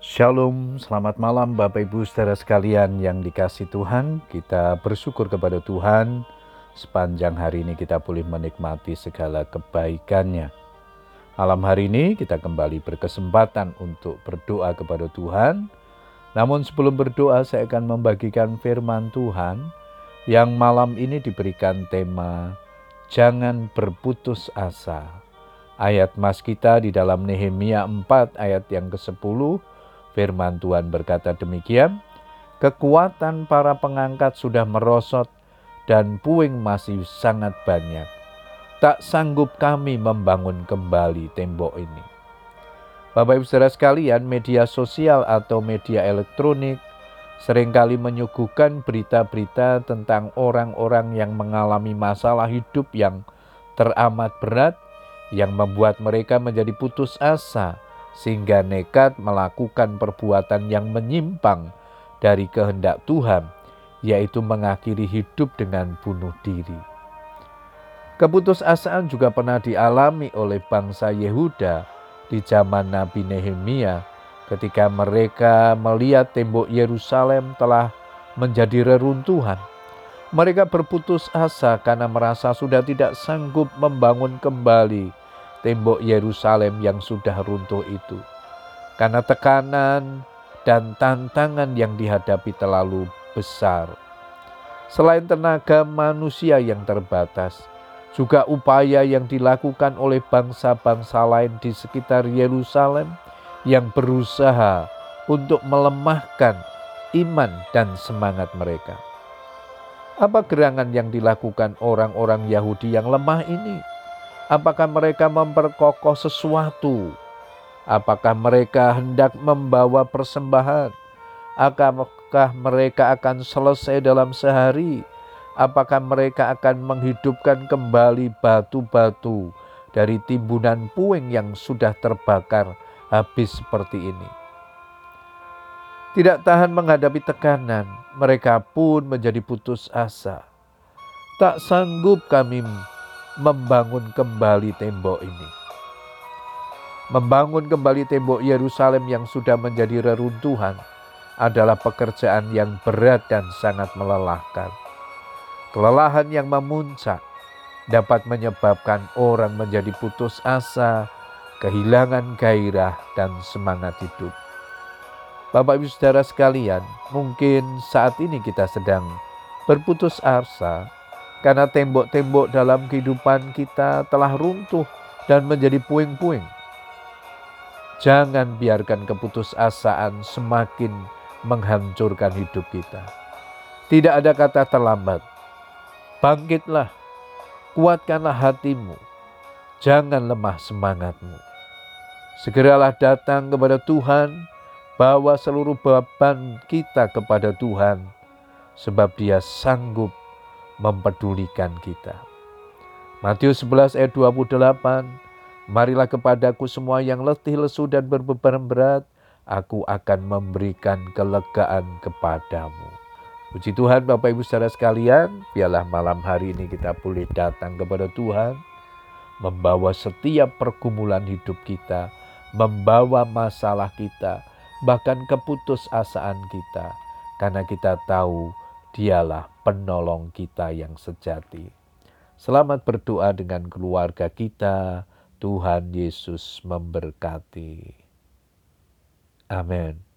Shalom, selamat malam Bapak Ibu saudara sekalian yang dikasih Tuhan. Kita bersyukur kepada Tuhan sepanjang hari ini kita boleh menikmati segala kebaikannya. Malam hari ini kita kembali berkesempatan untuk berdoa kepada Tuhan. Namun sebelum berdoa saya akan membagikan firman Tuhan yang malam ini diberikan tema Jangan berputus asa. Ayat mas kita di dalam Nehemia 4 ayat yang ke-10 Firman Tuhan berkata demikian, kekuatan para pengangkat sudah merosot dan puing masih sangat banyak. Tak sanggup kami membangun kembali tembok ini. Bapak Ibu Saudara sekalian, media sosial atau media elektronik sering kali menyuguhkan berita-berita tentang orang-orang yang mengalami masalah hidup yang teramat berat yang membuat mereka menjadi putus asa sehingga nekat melakukan perbuatan yang menyimpang dari kehendak Tuhan, yaitu mengakhiri hidup dengan bunuh diri. Keputusasaan juga pernah dialami oleh bangsa Yehuda di zaman Nabi Nehemia ketika mereka melihat tembok Yerusalem telah menjadi reruntuhan. Mereka berputus asa karena merasa sudah tidak sanggup membangun kembali tembok Yerusalem yang sudah runtuh itu. Karena tekanan dan tantangan yang dihadapi terlalu besar. Selain tenaga manusia yang terbatas, juga upaya yang dilakukan oleh bangsa-bangsa lain di sekitar Yerusalem yang berusaha untuk melemahkan iman dan semangat mereka. Apa gerangan yang dilakukan orang-orang Yahudi yang lemah ini? Apakah mereka memperkokoh sesuatu? Apakah mereka hendak membawa persembahan? Apakah mereka akan selesai dalam sehari? Apakah mereka akan menghidupkan kembali batu-batu dari timbunan puing yang sudah terbakar habis seperti ini? Tidak tahan menghadapi tekanan, mereka pun menjadi putus asa. Tak sanggup kami membangun kembali tembok ini. Membangun kembali tembok Yerusalem yang sudah menjadi reruntuhan adalah pekerjaan yang berat dan sangat melelahkan. Kelelahan yang memuncak dapat menyebabkan orang menjadi putus asa, kehilangan gairah, dan semangat hidup. Bapak Ibu Saudara sekalian, mungkin saat ini kita sedang berputus asa karena tembok-tembok dalam kehidupan kita telah runtuh dan menjadi puing-puing. Jangan biarkan keputusasaan semakin menghancurkan hidup kita. Tidak ada kata terlambat. Bangkitlah, kuatkanlah hatimu, jangan lemah semangatmu. Segeralah datang kepada Tuhan, bawa seluruh beban kita kepada Tuhan, sebab Dia sanggup mempedulikan kita. Matius 11 ayat 28, Marilah kepadaku semua yang letih, lesu, dan berbeban berat, aku akan memberikan kelegaan kepadamu. Puji Tuhan Bapak Ibu saudara sekalian, biarlah malam hari ini kita boleh datang kepada Tuhan, membawa setiap pergumulan hidup kita, membawa masalah kita, bahkan keputusasaan kita, karena kita tahu Dialah penolong kita yang sejati. Selamat berdoa dengan keluarga kita. Tuhan Yesus memberkati. Amin.